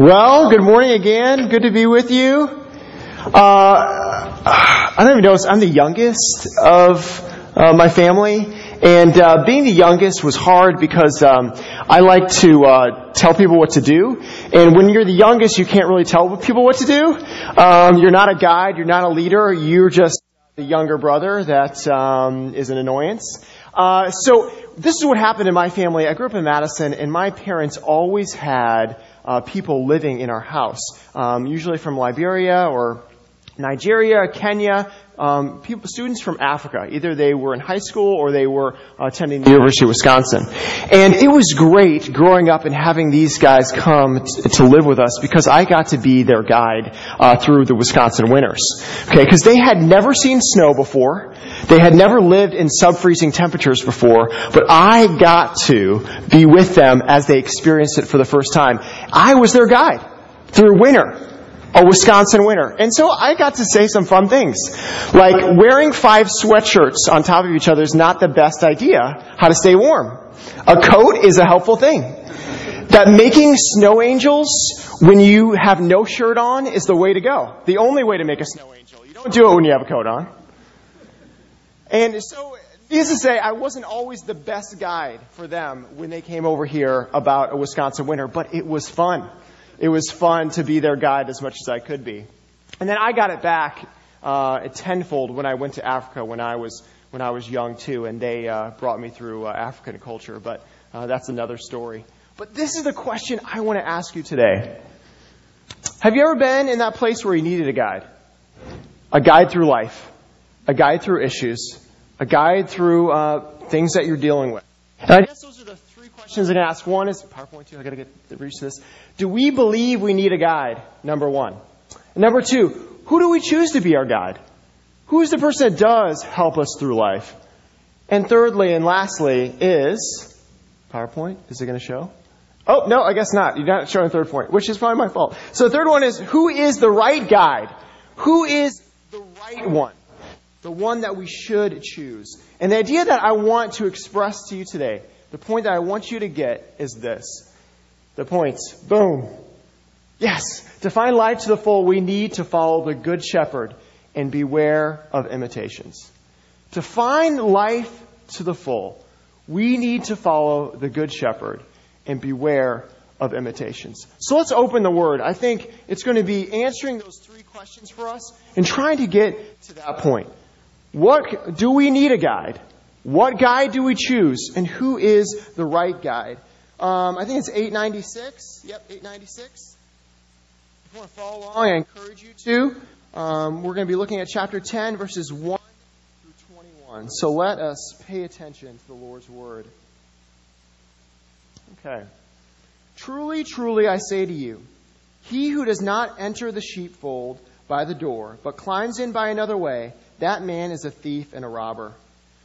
Well, good morning again. Good to be with you. Uh, I don't even know. I'm the youngest of uh, my family, and uh, being the youngest was hard because um, I like to uh, tell people what to do. And when you're the youngest, you can't really tell people what to do. Um, you're not a guide. You're not a leader. You're just the younger brother that um, is an annoyance. Uh, so this is what happened in my family. I grew up in Madison, and my parents always had uh, people living in our house, um, usually from Liberia or Nigeria, Kenya, um, people, students from Africa. Either they were in high school or they were uh, attending the University of Wisconsin. And it was great growing up and having these guys come t- to live with us because I got to be their guide uh, through the Wisconsin winters. Okay, because they had never seen snow before. They had never lived in sub-freezing temperatures before, but I got to be with them as they experienced it for the first time. I was their guide through winter a Wisconsin winter. And so I got to say some fun things. Like wearing five sweatshirts on top of each other is not the best idea how to stay warm. A coat is a helpful thing. That making snow angels when you have no shirt on is the way to go. The only way to make a snow angel. You don't do it when you have a coat on. And so, needless to say, I wasn't always the best guide for them when they came over here about a Wisconsin winter, but it was fun. It was fun to be their guide as much as I could be. And then I got it back uh, tenfold when I went to Africa when I was when I was young too, and they uh, brought me through uh, African culture. But uh, that's another story. But this is the question I want to ask you today. Have you ever been in that place where you needed a guide? A guide through life a guide through issues, a guide through uh, things that you're dealing with. And I guess those are the questions I'm going to ask. One is PowerPoint two. I got to get the reach to this. Do we believe we need a guide? Number one. And number two, who do we choose to be our guide? Who is the person that does help us through life? And thirdly and lastly is PowerPoint. Is it going to show? Oh, no, I guess not. You're not showing the third point, which is probably my fault. So the third one is who is the right guide? Who is the right one? the one that we should choose. And the idea that I want to express to you today, the point that I want you to get is this. The points. Boom. Yes, to find life to the full, we need to follow the Good Shepherd and beware of imitations. To find life to the full, we need to follow the Good Shepherd and beware of imitations. So let's open the Word. I think it's going to be answering those three questions for us and trying to get to that point. What do we need a guide? What guide do we choose? And who is the right guide? Um, I think it's 896. Yep, 896. If you want to follow along, I encourage you to. Um, we're going to be looking at chapter 10, verses 1 through 21. So let us pay attention to the Lord's word. Okay. Truly, truly, I say to you, he who does not enter the sheepfold by the door, but climbs in by another way, that man is a thief and a robber.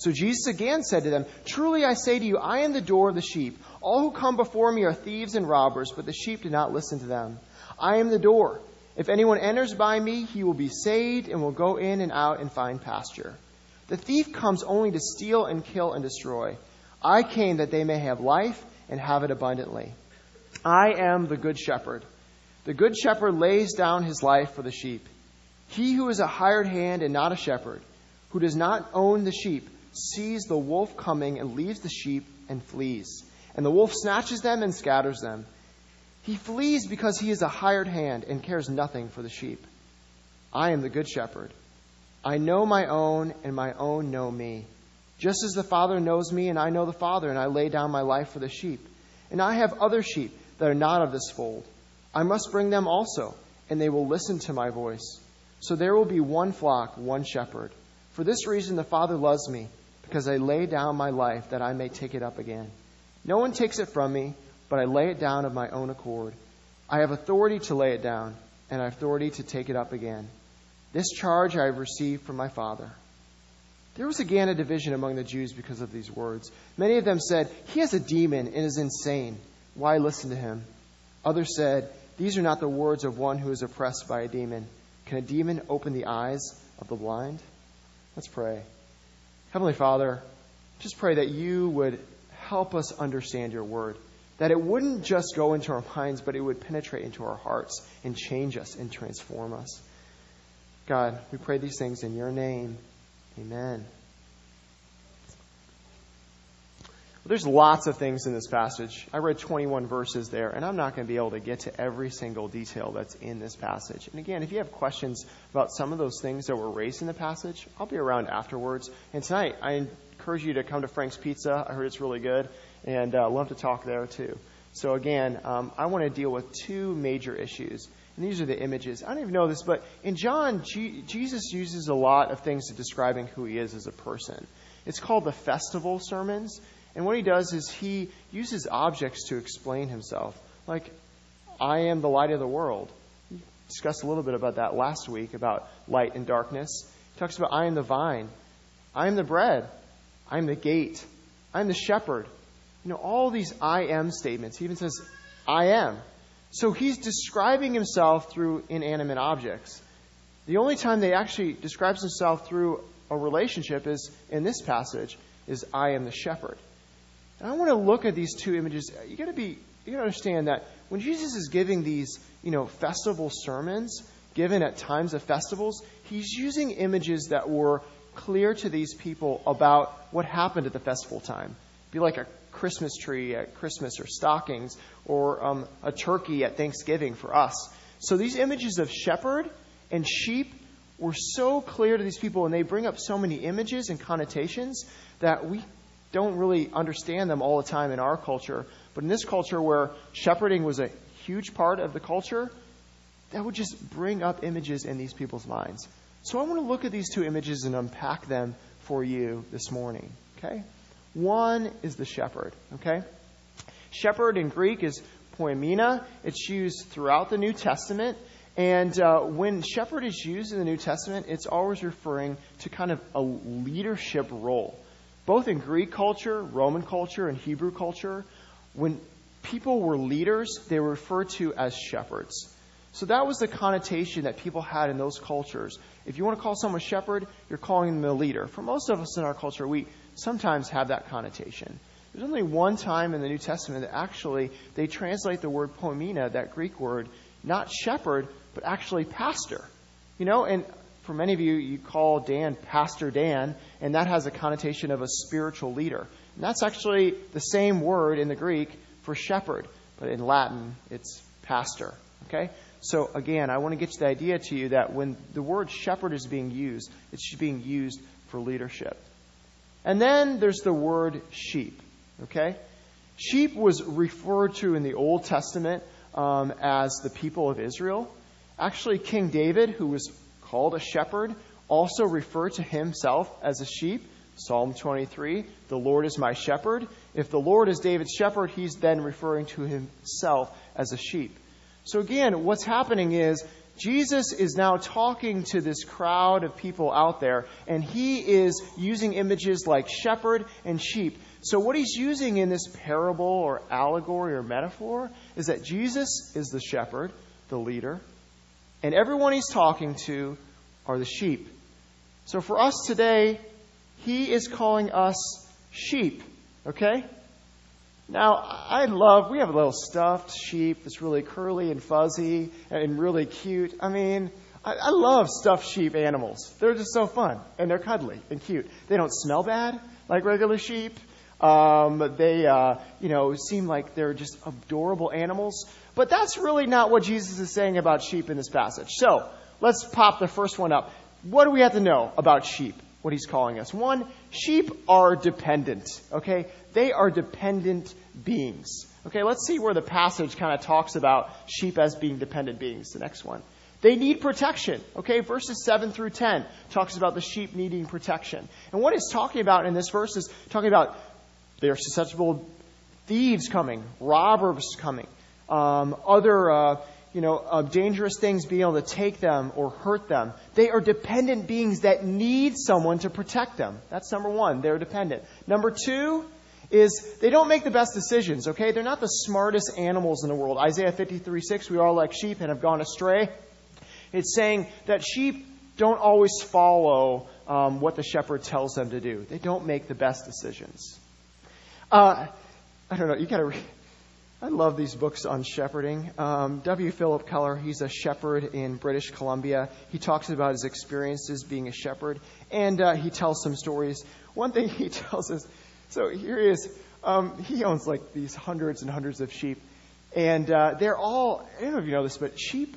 So Jesus again said to them, Truly I say to you, I am the door of the sheep. All who come before me are thieves and robbers, but the sheep did not listen to them. I am the door. If anyone enters by me, he will be saved and will go in and out and find pasture. The thief comes only to steal and kill and destroy. I came that they may have life and have it abundantly. I am the good shepherd. The good shepherd lays down his life for the sheep. He who is a hired hand and not a shepherd, who does not own the sheep, sees the wolf coming and leaves the sheep and flees. And the wolf snatches them and scatters them. He flees because he is a hired hand and cares nothing for the sheep. I am the good shepherd. I know my own, and my own know me. Just as the Father knows me, and I know the Father, and I lay down my life for the sheep. And I have other sheep that are not of this fold. I must bring them also, and they will listen to my voice. So there will be one flock, one shepherd. For this reason the Father loves me because I lay down my life that I may take it up again. No one takes it from me, but I lay it down of my own accord. I have authority to lay it down, and authority to take it up again. This charge I have received from my Father. There was again a division among the Jews because of these words. Many of them said, He has a demon and is insane. Why listen to him? Others said, These are not the words of one who is oppressed by a demon. Can a demon open the eyes of the blind? Let's pray. Heavenly Father, just pray that you would help us understand your word. That it wouldn't just go into our minds, but it would penetrate into our hearts and change us and transform us. God, we pray these things in your name. Amen. There's lots of things in this passage. I read 21 verses there, and I'm not going to be able to get to every single detail that's in this passage. And again, if you have questions about some of those things that were raised in the passage, I'll be around afterwards. And tonight, I encourage you to come to Frank's Pizza. I heard it's really good, and uh, love to talk there too. So again, um, I want to deal with two major issues. And these are the images. I don't even know this, but in John, G- Jesus uses a lot of things to describing who he is as a person. It's called the festival sermons. And what he does is he uses objects to explain himself. Like, I am the light of the world. We discussed a little bit about that last week, about light and darkness. He talks about, I am the vine. I am the bread. I am the gate. I am the shepherd. You know, all these I am statements. He even says, I am. So he's describing himself through inanimate objects. The only time they actually describes himself through a relationship is in this passage is I am the shepherd. And I want to look at these two images. You got to be you got to understand that when Jesus is giving these, you know, festival sermons given at times of festivals, he's using images that were clear to these people about what happened at the festival time. Be like a Christmas tree at Christmas or stockings or um, a turkey at Thanksgiving for us. So these images of shepherd and sheep were so clear to these people and they bring up so many images and connotations that we don't really understand them all the time in our culture. But in this culture where shepherding was a huge part of the culture, that would just bring up images in these people's minds. So I want to look at these two images and unpack them for you this morning. Okay? One is the shepherd. Okay? Shepherd in Greek is poimena. It's used throughout the New Testament. And uh, when shepherd is used in the New Testament, it's always referring to kind of a leadership role both in Greek culture, Roman culture, and Hebrew culture, when people were leaders, they were referred to as shepherds. So that was the connotation that people had in those cultures. If you want to call someone a shepherd, you're calling them a leader. For most of us in our culture, we sometimes have that connotation. There's only one time in the New Testament that actually they translate the word poimena, that Greek word, not shepherd, but actually pastor. You know, and for many of you, you call Dan Pastor Dan, and that has a connotation of a spiritual leader. And that's actually the same word in the Greek for shepherd, but in Latin, it's pastor. Okay? So again, I want to get the idea to you that when the word shepherd is being used, it's being used for leadership. And then there's the word sheep. Okay? Sheep was referred to in the Old Testament um, as the people of Israel. Actually, King David, who was called a shepherd, also refer to himself as a sheep. Psalm 23, the Lord is my shepherd. If the Lord is David's shepherd, he's then referring to himself as a sheep. So again, what's happening is Jesus is now talking to this crowd of people out there, and he is using images like shepherd and sheep. So, what he's using in this parable or allegory or metaphor is that Jesus is the shepherd, the leader, and everyone he's talking to are the sheep. So for us today, he is calling us sheep. Okay? Now, I love, we have a little stuffed sheep that's really curly and fuzzy and really cute. I mean, I, I love stuffed sheep animals. They're just so fun and they're cuddly and cute. They don't smell bad like regular sheep. Um, they, uh, you know, seem like they're just adorable animals. But that's really not what Jesus is saying about sheep in this passage. So let's pop the first one up. What do we have to know about sheep? What he's calling us. One, sheep are dependent. Okay? They are dependent beings. Okay, let's see where the passage kind of talks about sheep as being dependent beings. The next one. They need protection. Okay, verses 7 through 10 talks about the sheep needing protection. And what it's talking about in this verse is talking about they are susceptible thieves coming, robbers coming, um, other uh, you know, uh, dangerous things being able to take them or hurt them. They are dependent beings that need someone to protect them. That's number one. They're dependent. Number two is they don't make the best decisions, okay? They're not the smartest animals in the world. Isaiah 53 6, we are like sheep and have gone astray. It's saying that sheep don't always follow um, what the shepherd tells them to do. They don't make the best decisions. Uh, I don't know. You gotta. Re- I love these books on shepherding. Um, W. Philip Keller, he's a shepherd in British Columbia. He talks about his experiences being a shepherd, and uh, he tells some stories. One thing he tells us. So here he is. Um, he owns like these hundreds and hundreds of sheep, and uh, they're all. I don't know if you know this, but sheep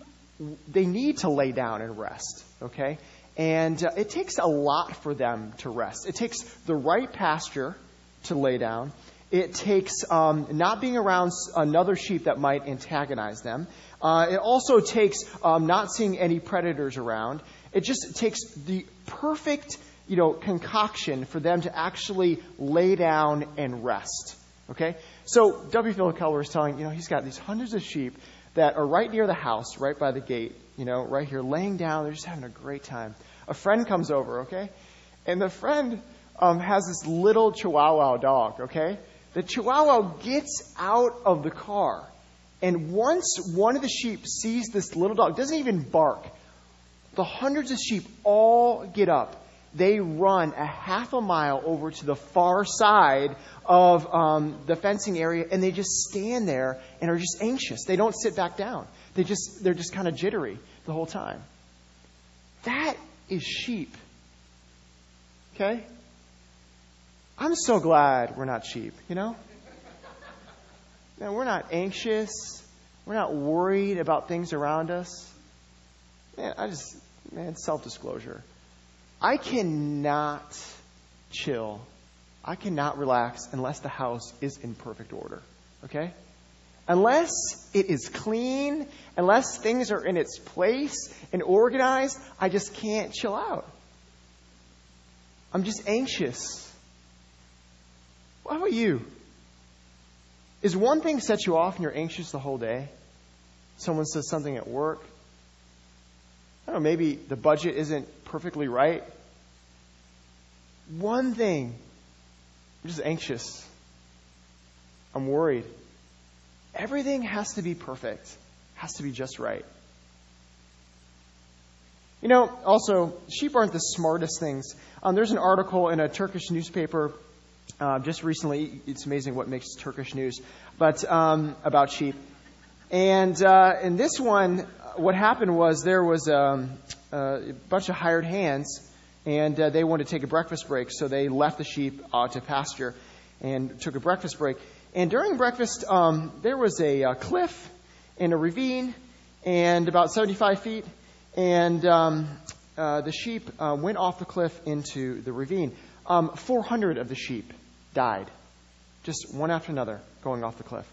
they need to lay down and rest. Okay, and uh, it takes a lot for them to rest. It takes the right pasture to lay down. It takes um, not being around another sheep that might antagonize them. Uh, it also takes um, not seeing any predators around. It just takes the perfect, you know, concoction for them to actually lay down and rest. Okay? So W. Philip Keller is telling, you know, he's got these hundreds of sheep that are right near the house, right by the gate, you know, right here, laying down. They're just having a great time. A friend comes over, okay? And the friend um, has this little Chihuahua dog, okay? The Chihuahua gets out of the car. And once one of the sheep sees this little dog, doesn't even bark, the hundreds of sheep all get up. They run a half a mile over to the far side of um, the fencing area, and they just stand there and are just anxious. They don't sit back down. They just they're just kind of jittery the whole time. That is sheep. Okay? I'm so glad we're not sheep, you know? Man, we're not anxious. We're not worried about things around us. Man, I just, man, self disclosure. I cannot chill. I cannot relax unless the house is in perfect order. Okay? Unless it is clean, unless things are in its place and organized, I just can't chill out. I'm just anxious. How about you? Is one thing set you off and you're anxious the whole day? Someone says something at work. I don't know, maybe the budget isn't perfectly right. One thing, I'm just anxious. I'm worried. Everything has to be perfect, has to be just right. You know, also, sheep aren't the smartest things. Um, there's an article in a Turkish newspaper uh, just recently. It's amazing what makes Turkish news, but um, about sheep. And uh, in this one, what happened was there was um, a bunch of hired hands, and uh, they wanted to take a breakfast break, so they left the sheep uh, to pasture and took a breakfast break. And during breakfast, um, there was a, a, cliff and a ravine, and about 75 feet, and um, uh, the sheep uh, went off the cliff into the ravine. Um, 400 of the sheep died, just one after another, going off the cliff.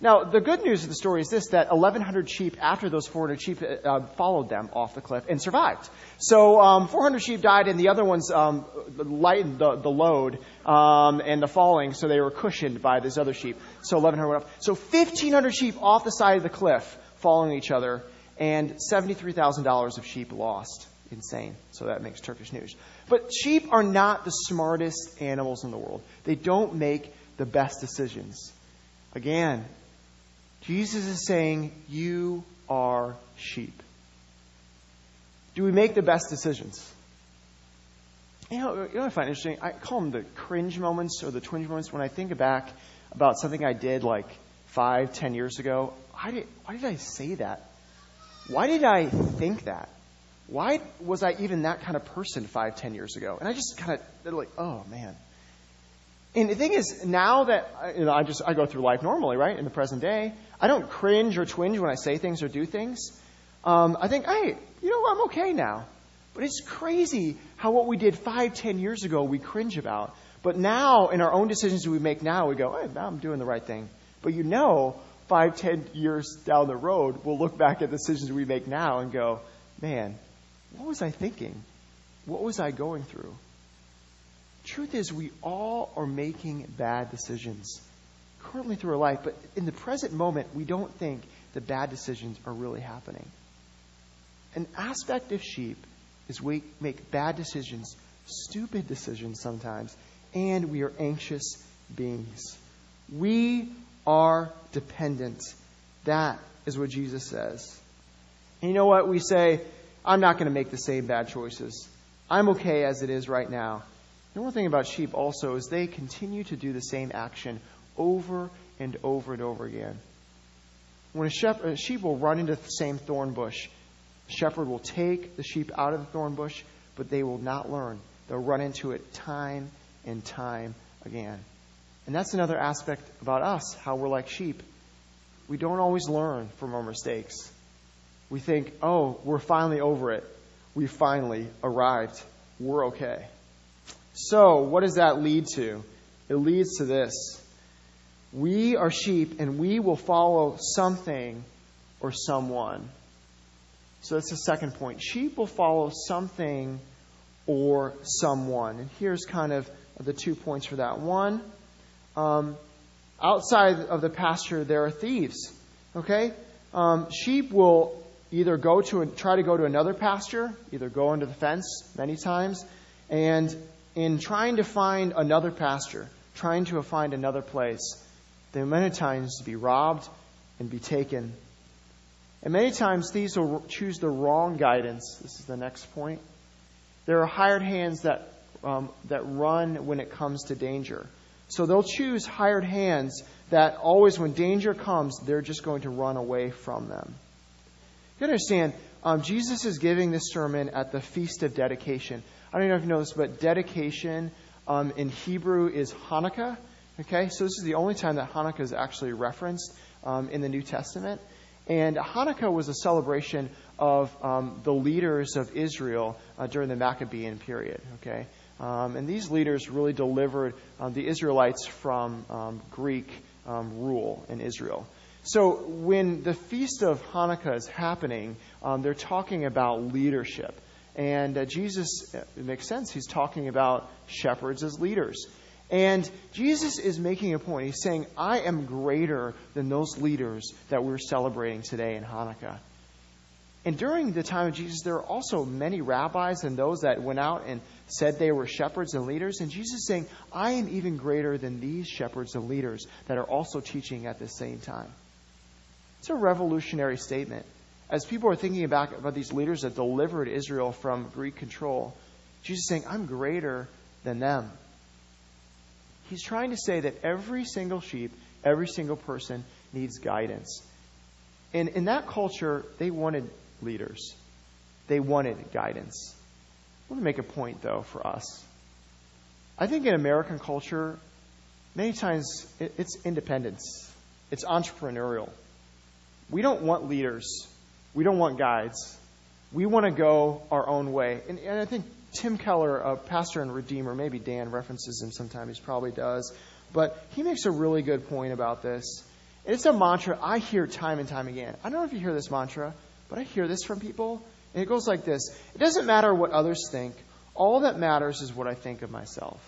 Now, the good news of the story is this that 1,100 sheep, after those 400 sheep, uh, followed them off the cliff and survived. So, um, 400 sheep died, and the other ones um, lightened the, the load um, and the falling, so they were cushioned by these other sheep. So, 1,100 went up. So, 1,500 sheep off the side of the cliff, following each other, and $73,000 of sheep lost. Insane. So, that makes Turkish news. But sheep are not the smartest animals in the world, they don't make the best decisions. Again, Jesus is saying, You are sheep. Do we make the best decisions? You know, you know I find interesting? I call them the cringe moments or the twinge moments when I think back about something I did like five, ten years ago. Why did, why did I say that? Why did I think that? Why was I even that kind of person five, ten years ago? And I just kind of, like, oh man, and the thing is, now that you know, I just I go through life normally, right? In the present day, I don't cringe or twinge when I say things or do things. Um, I think, hey, you know, I'm okay now. But it's crazy how what we did five, ten years ago we cringe about. But now, in our own decisions we make now, we go, hey, I'm doing the right thing. But you know, five, ten years down the road, we'll look back at decisions we make now and go, man, what was I thinking? What was I going through? Truth is, we all are making bad decisions currently through our life, but in the present moment, we don't think the bad decisions are really happening. An aspect of sheep is we make bad decisions, stupid decisions sometimes, and we are anxious beings. We are dependent. That is what Jesus says. And you know what? We say, I'm not going to make the same bad choices. I'm okay as it is right now. The one thing about sheep also is they continue to do the same action over and over and over again. When a, a sheep will run into the same thorn bush, the shepherd will take the sheep out of the thorn bush, but they will not learn. They'll run into it time and time again. And that's another aspect about us, how we're like sheep. We don't always learn from our mistakes. We think, oh, we're finally over it. We finally arrived. We're okay. So, what does that lead to? It leads to this. We are sheep and we will follow something or someone. So that's the second point. Sheep will follow something or someone. And here's kind of the two points for that. One, um, outside of the pasture, there are thieves. Okay? Um, sheep will either go to try to go to another pasture, either go under the fence many times, and in trying to find another pasture, trying to find another place, they many times be robbed and be taken. And many times thieves will choose the wrong guidance. This is the next point. There are hired hands that, um, that run when it comes to danger. So they'll choose hired hands that always, when danger comes, they're just going to run away from them. You understand, um, Jesus is giving this sermon at the Feast of Dedication. I don't know if you know this, but dedication um, in Hebrew is Hanukkah. Okay, so this is the only time that Hanukkah is actually referenced um, in the New Testament. And Hanukkah was a celebration of um, the leaders of Israel uh, during the Maccabean period. Okay, um, and these leaders really delivered um, the Israelites from um, Greek um, rule in Israel. So when the feast of Hanukkah is happening, um, they're talking about leadership. And uh, Jesus, it makes sense, he's talking about shepherds as leaders. And Jesus is making a point. He's saying, I am greater than those leaders that we're celebrating today in Hanukkah. And during the time of Jesus, there were also many rabbis and those that went out and said they were shepherds and leaders. And Jesus is saying, I am even greater than these shepherds and leaders that are also teaching at the same time. It's a revolutionary statement. As people are thinking about, about these leaders that delivered Israel from Greek control, Jesus is saying, I'm greater than them. He's trying to say that every single sheep, every single person needs guidance. And in that culture, they wanted leaders, they wanted guidance. Want to make a point, though, for us. I think in American culture, many times it's independence, it's entrepreneurial. We don't want leaders, we don't want guides. We want to go our own way. And, and I think Tim Keller, a pastor and Redeemer, maybe Dan references him sometimes, he probably does, but he makes a really good point about this. And it's a mantra I hear time and time again. I don't know if you hear this mantra, but I hear this from people. And it goes like this It doesn't matter what others think, all that matters is what I think of myself.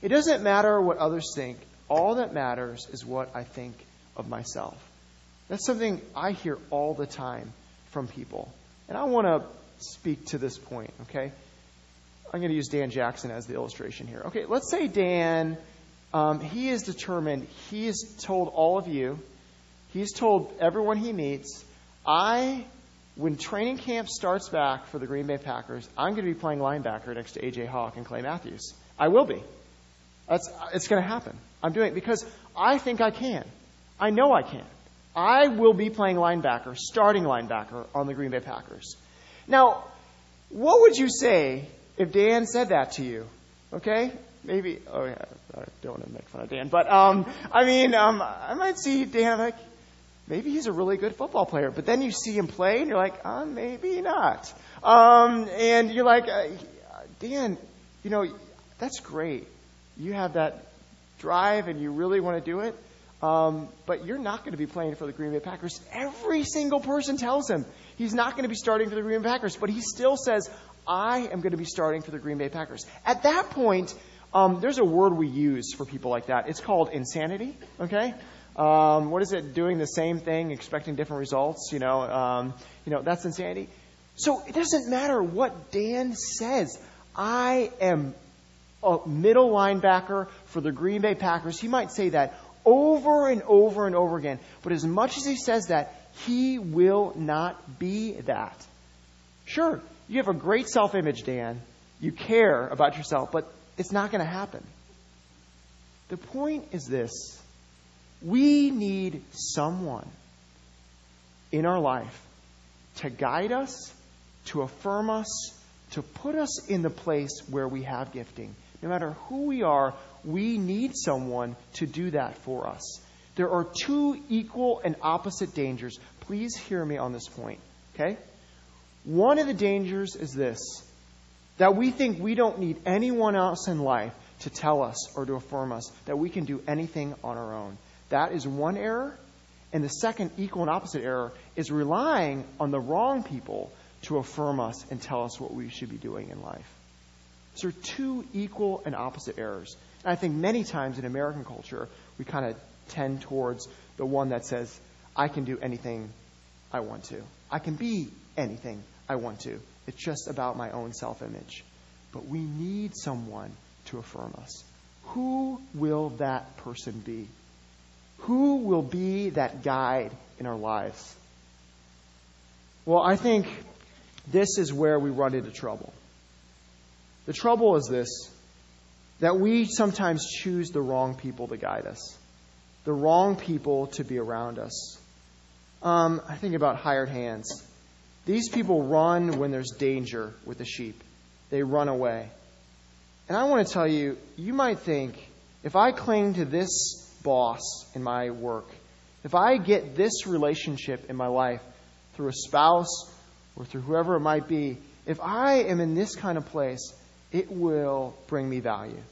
It doesn't matter what others think, all that matters is what I think of myself. That's something I hear all the time from people. And I want to speak to this point, okay? I'm going to use Dan Jackson as the illustration here. Okay, let's say Dan, um, he is determined, he has told all of you, he's told everyone he meets, I, when training camp starts back for the Green Bay Packers, I'm going to be playing linebacker next to A.J. Hawk and Clay Matthews. I will be. That's, it's going to happen. I'm doing it because I think I can. I know I can. I will be playing linebacker, starting linebacker on the Green Bay Packers. Now, what would you say if Dan said that to you? Okay? Maybe, oh yeah, I don't want to make fun of Dan, but um, I mean, um, I might see Dan like, maybe he's a really good football player, but then you see him play and you're like, uh, maybe not. Um, and you're like, uh, Dan, you know, that's great. You have that drive and you really want to do it. Um, but you're not going to be playing for the Green Bay Packers. Every single person tells him he's not going to be starting for the Green Bay Packers, but he still says, I am going to be starting for the Green Bay Packers. At that point, um, there's a word we use for people like that. It's called insanity, okay? Um, what is it? Doing the same thing, expecting different results. You know, um, you know that's insanity. So it doesn't matter what Dan says. I am a middle linebacker for the Green Bay Packers. He might say that over and over and over again. But as much as he says that, he will not be that. Sure, you have a great self image, Dan. You care about yourself, but it's not going to happen. The point is this we need someone in our life to guide us, to affirm us, to put us in the place where we have gifting. No matter who we are, we need someone to do that for us. There are two equal and opposite dangers. Please hear me on this point, okay? One of the dangers is this that we think we don't need anyone else in life to tell us or to affirm us that we can do anything on our own. That is one error. And the second equal and opposite error is relying on the wrong people to affirm us and tell us what we should be doing in life. These are two equal and opposite errors. And I think many times in American culture, we kind of tend towards the one that says, I can do anything I want to. I can be anything I want to. It's just about my own self image. But we need someone to affirm us. Who will that person be? Who will be that guide in our lives? Well, I think this is where we run into trouble. The trouble is this that we sometimes choose the wrong people to guide us, the wrong people to be around us. Um, I think about hired hands. These people run when there's danger with the sheep, they run away. And I want to tell you, you might think if I cling to this boss in my work, if I get this relationship in my life through a spouse or through whoever it might be, if I am in this kind of place, it will bring me value.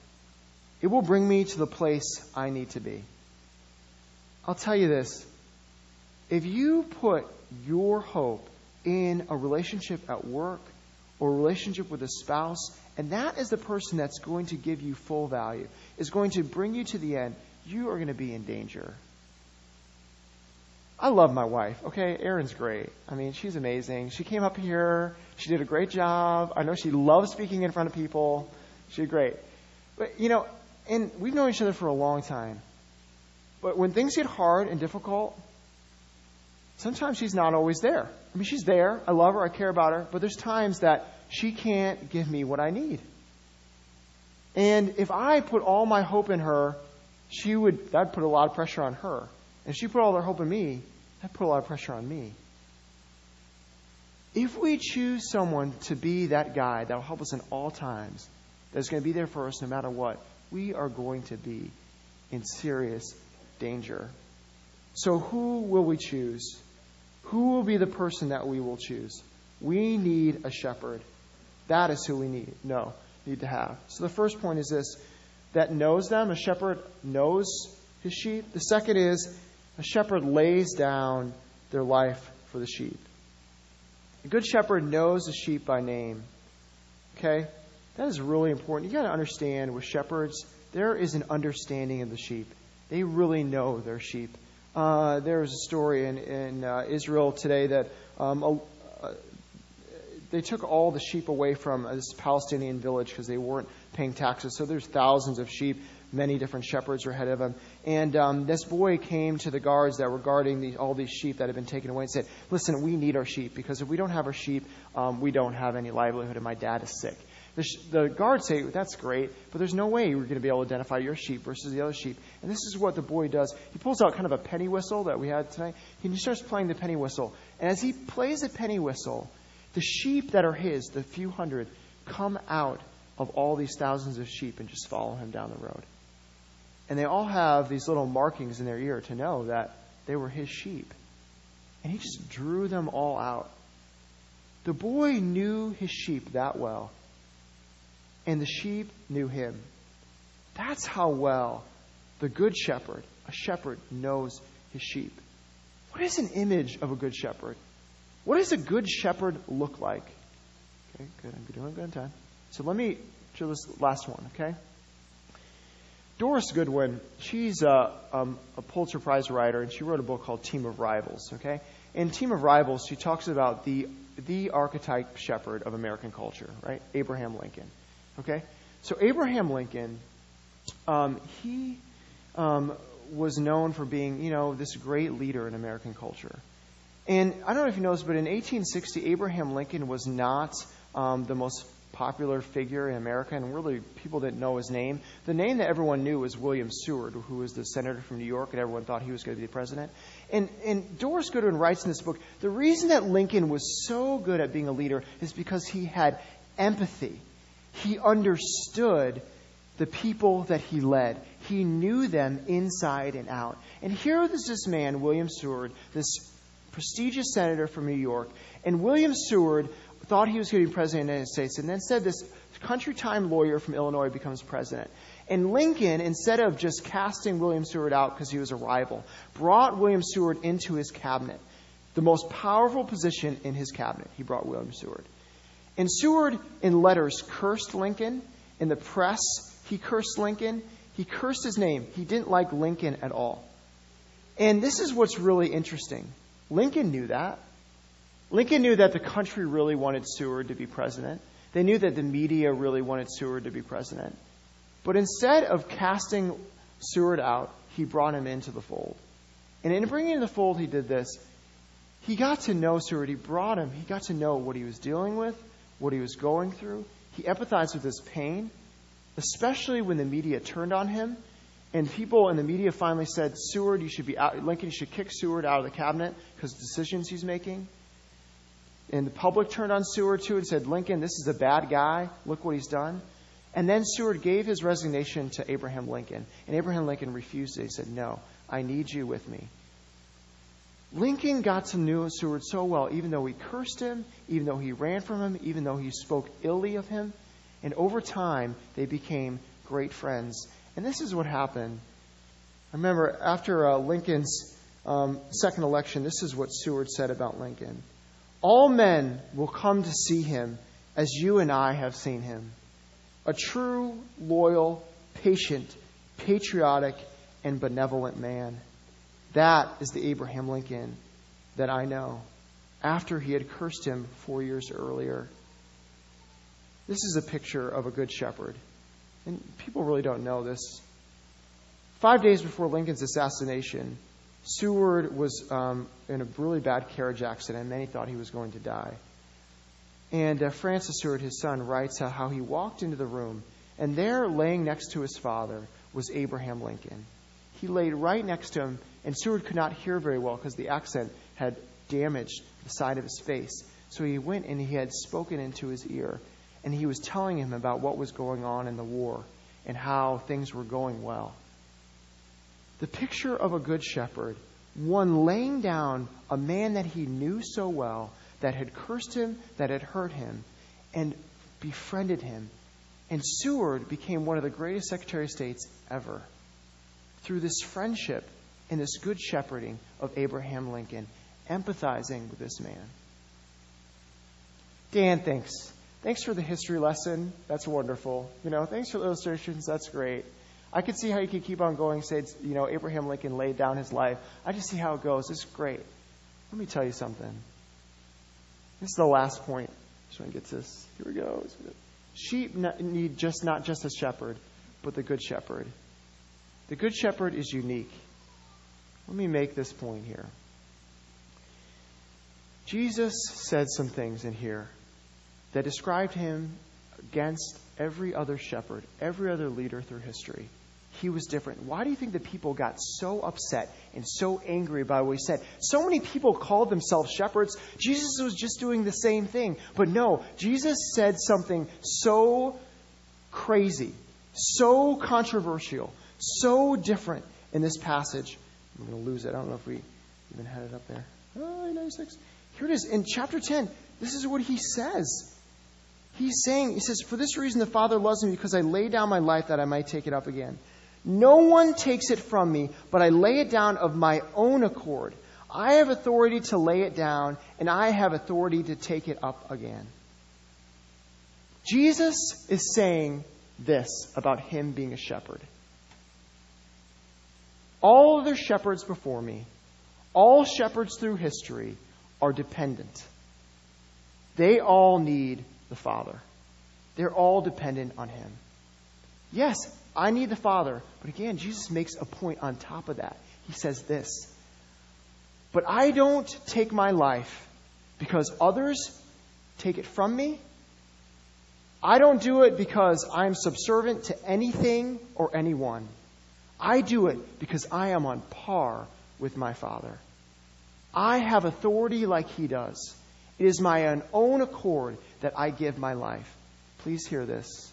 It will bring me to the place I need to be. I'll tell you this if you put your hope in a relationship at work or a relationship with a spouse, and that is the person that's going to give you full value, is going to bring you to the end, you are going to be in danger. I love my wife. Okay, Erin's great. I mean, she's amazing. She came up here. She did a great job. I know she loves speaking in front of people. She did great. But you know, and we've known each other for a long time. But when things get hard and difficult, sometimes she's not always there. I mean, she's there. I love her. I care about her. But there's times that she can't give me what I need. And if I put all my hope in her, she would that'd put a lot of pressure on her. If she put all their hope in me, that put a lot of pressure on me. If we choose someone to be that guy that will help us in all times, that's going to be there for us no matter what, we are going to be in serious danger. So, who will we choose? Who will be the person that we will choose? We need a shepherd. That is who we need. No, need to have. So, the first point is this that knows them. A shepherd knows his sheep. The second is a shepherd lays down their life for the sheep. A good shepherd knows the sheep by name. Okay? That is really important. You got to understand with shepherds, there is an understanding of the sheep. They really know their sheep. Uh, there was a story in, in uh, Israel today that um, uh, they took all the sheep away from this Palestinian village because they weren't paying taxes. So there's thousands of sheep many different shepherds were ahead of him. And um, this boy came to the guards that were guarding these, all these sheep that had been taken away and said, Listen, we need our sheep because if we don't have our sheep, um, we don't have any livelihood, and my dad is sick. The, sh- the guards say, That's great, but there's no way we're going to be able to identify your sheep versus the other sheep. And this is what the boy does. He pulls out kind of a penny whistle that we had tonight. He starts playing the penny whistle. And as he plays the penny whistle, the sheep that are his, the few hundred, come out of all these thousands of sheep and just follow him down the road. And they all have these little markings in their ear to know that they were his sheep. And he just drew them all out. The boy knew his sheep that well, and the sheep knew him. That's how well the good shepherd, a shepherd, knows his sheep. What is an image of a good shepherd? What does a good shepherd look like? Okay, good. I'm doing good on time. So let me show this last one, okay? Doris Goodwin, she's a, um, a Pulitzer Prize writer, and she wrote a book called Team of Rivals. Okay, in Team of Rivals, she talks about the the archetype shepherd of American culture, right? Abraham Lincoln. Okay, so Abraham Lincoln, um, he um, was known for being, you know, this great leader in American culture. And I don't know if you noticed, but in 1860, Abraham Lincoln was not um, the most popular figure in America, and really people didn't know his name. The name that everyone knew was William Seward, who was the senator from New York, and everyone thought he was going to be the president. And, and Doris Goodwin writes in this book the reason that Lincoln was so good at being a leader is because he had empathy. He understood the people that he led. He knew them inside and out. And here was this man, William Seward, this prestigious senator from New York. And William Seward thought he was going to be president of the United States. And then said this country time lawyer from Illinois becomes president. And Lincoln, instead of just casting William Seward out because he was a rival, brought William Seward into his cabinet. The most powerful position in his cabinet, he brought William Seward. And Seward, in letters, cursed Lincoln. In the press, he cursed Lincoln. He cursed his name. He didn't like Lincoln at all. And this is what's really interesting. Lincoln knew that. Lincoln knew that the country really wanted Seward to be president. They knew that the media really wanted Seward to be president. But instead of casting Seward out, he brought him into the fold. And in bringing him into the fold, he did this. He got to know Seward. He brought him. He got to know what he was dealing with, what he was going through. He empathized with his pain, especially when the media turned on him and people in the media finally said, Seward, you should be out, Lincoln, should kick Seward out of the cabinet because of decisions he's making. And the public turned on Seward too and said, Lincoln, this is a bad guy. Look what he's done. And then Seward gave his resignation to Abraham Lincoln. And Abraham Lincoln refused it. He said, No, I need you with me. Lincoln got to know Seward so well, even though he cursed him, even though he ran from him, even though he spoke illy of him. And over time, they became great friends. And this is what happened. I remember after uh, Lincoln's um, second election, this is what Seward said about Lincoln All men will come to see him as you and I have seen him a true, loyal, patient, patriotic, and benevolent man. That is the Abraham Lincoln that I know after he had cursed him four years earlier. This is a picture of a good shepherd. And people really don't know this. Five days before Lincoln's assassination, Seward was um, in a really bad carriage accident, and many thought he was going to die. And uh, Francis Seward, his son, writes how, how he walked into the room, and there, laying next to his father, was Abraham Lincoln. He laid right next to him, and Seward could not hear very well because the accent had damaged the side of his face. So he went and he had spoken into his ear and he was telling him about what was going on in the war and how things were going well. The picture of a good shepherd, one laying down a man that he knew so well, that had cursed him, that had hurt him, and befriended him. And Seward became one of the greatest Secretary of States ever through this friendship and this good shepherding of Abraham Lincoln, empathizing with this man. Dan thanks. Thanks for the history lesson. That's wonderful. You know, thanks for the illustrations. That's great. I could see how you could keep on going. Say, you know, Abraham Lincoln laid down his life. I just see how it goes. It's great. Let me tell you something. This is the last point. Just want to get this. Here we go. Sheep need just not just a shepherd, but the good shepherd. The good shepherd is unique. Let me make this point here. Jesus said some things in here that described him against every other shepherd, every other leader through history. He was different. Why do you think that people got so upset and so angry by what he said? So many people called themselves shepherds. Jesus was just doing the same thing. But no, Jesus said something so crazy, so controversial, so different in this passage. I'm going to lose it. I don't know if we even had it up there. Ah, oh, 96. Here it is. In chapter 10, this is what he says. He's saying, he says, For this reason the Father loves me because I lay down my life that I might take it up again. No one takes it from me, but I lay it down of my own accord. I have authority to lay it down, and I have authority to take it up again. Jesus is saying this about him being a shepherd. All other shepherds before me, all shepherds through history, are dependent. They all need the Father. They're all dependent on Him. Yes, I need the Father, but again, Jesus makes a point on top of that. He says this But I don't take my life because others take it from me. I don't do it because I'm subservient to anything or anyone. I do it because I am on par with my Father. I have authority like He does. It is my own accord that I give my life. Please hear this.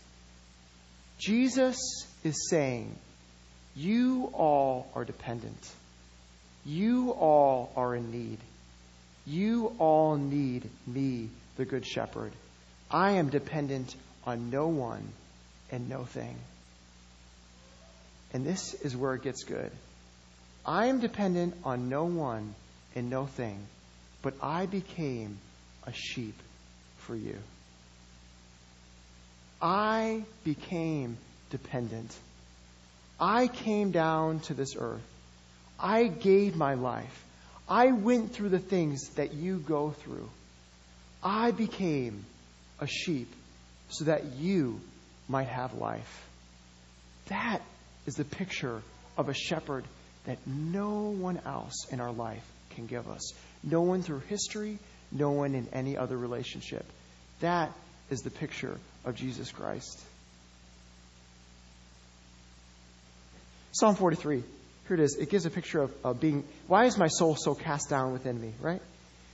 Jesus is saying, You all are dependent. You all are in need. You all need me, the Good Shepherd. I am dependent on no one and no thing. And this is where it gets good. I am dependent on no one and no thing, but I became a sheep for you. I became dependent. I came down to this earth. I gave my life. I went through the things that you go through. I became a sheep so that you might have life. That is the picture of a shepherd that no one else in our life can give us. No one through history, no one in any other relationship. That is the picture of Jesus Christ. Psalm 43. Here it is. It gives a picture of, of being, why is my soul so cast down within me, right?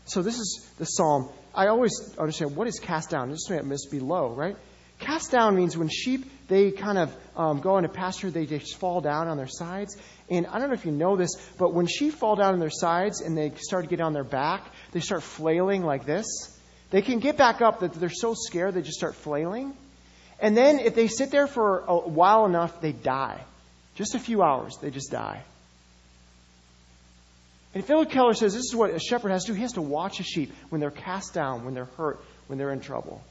So this is the psalm. I always understand what is cast down. This must be low, right? Cast down means when sheep, they kind of um, go into pasture, they just fall down on their sides. And I don't know if you know this, but when sheep fall down on their sides and they start to get on their back, they start flailing like this. They can get back up that they're so scared they just start flailing. And then if they sit there for a while enough, they die. Just a few hours, they just die. And Phillip Keller says this is what a shepherd has to do. He has to watch a sheep when they're cast down, when they're hurt, when they're in trouble.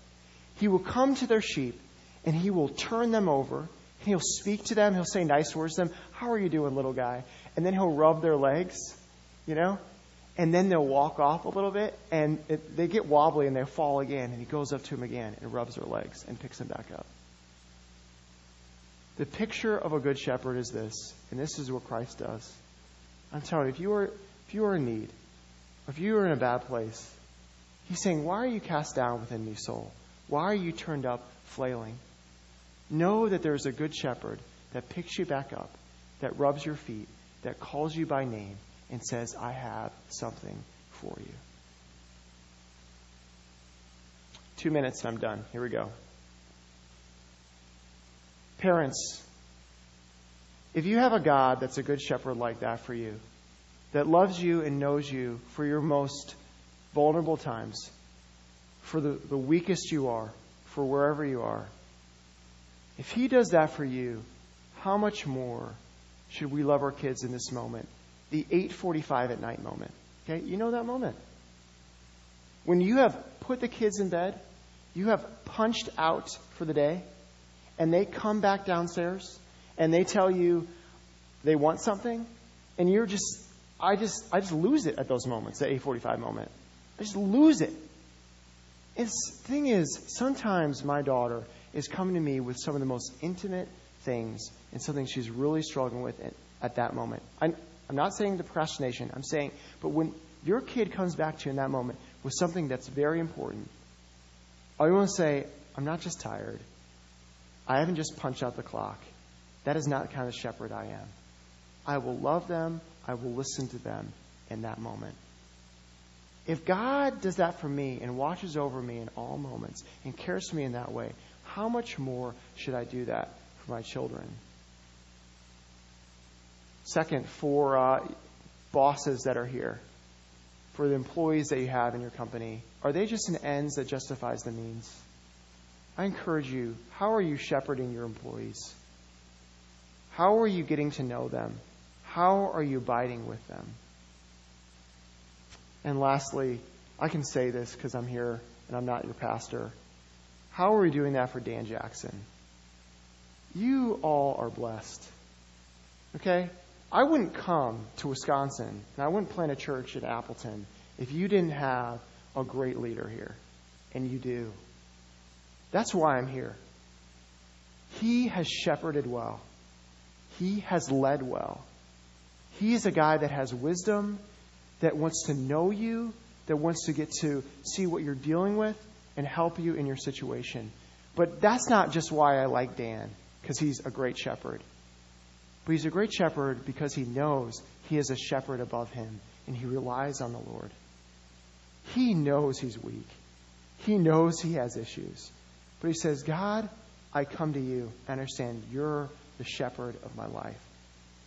He will come to their sheep and he will turn them over. He'll speak to them. He'll say nice words to them. How are you doing, little guy? And then he'll rub their legs, you know? And then they'll walk off a little bit and it, they get wobbly and they fall again. And he goes up to them again and rubs their legs and picks them back up. The picture of a good shepherd is this, and this is what Christ does. I'm telling you, if you are, if you are in need, if you are in a bad place, he's saying, Why are you cast down within me, soul? Why are you turned up flailing? Know that there's a good shepherd that picks you back up, that rubs your feet, that calls you by name, and says, I have something for you. Two minutes and I'm done. Here we go. Parents, if you have a God that's a good shepherd like that for you, that loves you and knows you for your most vulnerable times, for the, the weakest you are, for wherever you are, if He does that for you, how much more should we love our kids in this moment? The 8:45 at night moment. Okay? You know that moment. When you have put the kids in bed, you have punched out for the day, and they come back downstairs and they tell you they want something, and you're just I just I just lose it at those moments, the 8:45 moment. I just lose it. And the thing is, sometimes my daughter is coming to me with some of the most intimate things and something she's really struggling with at, at that moment. I'm, I'm not saying the procrastination. I'm saying, but when your kid comes back to you in that moment with something that's very important, I want to say, I'm not just tired. I haven't just punched out the clock. That is not the kind of shepherd I am. I will love them. I will listen to them in that moment. If God does that for me and watches over me in all moments and cares for me in that way, how much more should I do that for my children? Second, for uh, bosses that are here, for the employees that you have in your company, are they just an ends that justifies the means? I encourage you, how are you shepherding your employees? How are you getting to know them? How are you abiding with them? And lastly, I can say this because I'm here and I'm not your pastor. How are we doing that for Dan Jackson? You all are blessed. Okay? I wouldn't come to Wisconsin and I wouldn't plant a church at Appleton if you didn't have a great leader here. And you do. That's why I'm here. He has shepherded well. He has led well. He is a guy that has wisdom, that wants to know you, that wants to get to see what you're dealing with and help you in your situation. But that's not just why I like Dan, because he's a great shepherd. But he's a great shepherd because he knows he is a shepherd above him and he relies on the Lord. He knows he's weak. He knows he has issues. But he says, God, I come to you. I understand you're the shepherd of my life.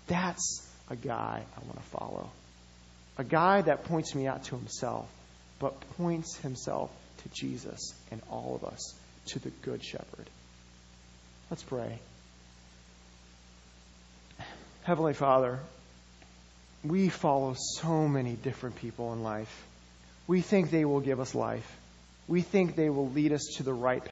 That's a guy I want to follow. A guy that points me out to himself, but points himself to Jesus and all of us, to the Good Shepherd. Let's pray. Heavenly Father, we follow so many different people in life. We think they will give us life. We think they will lead us to the right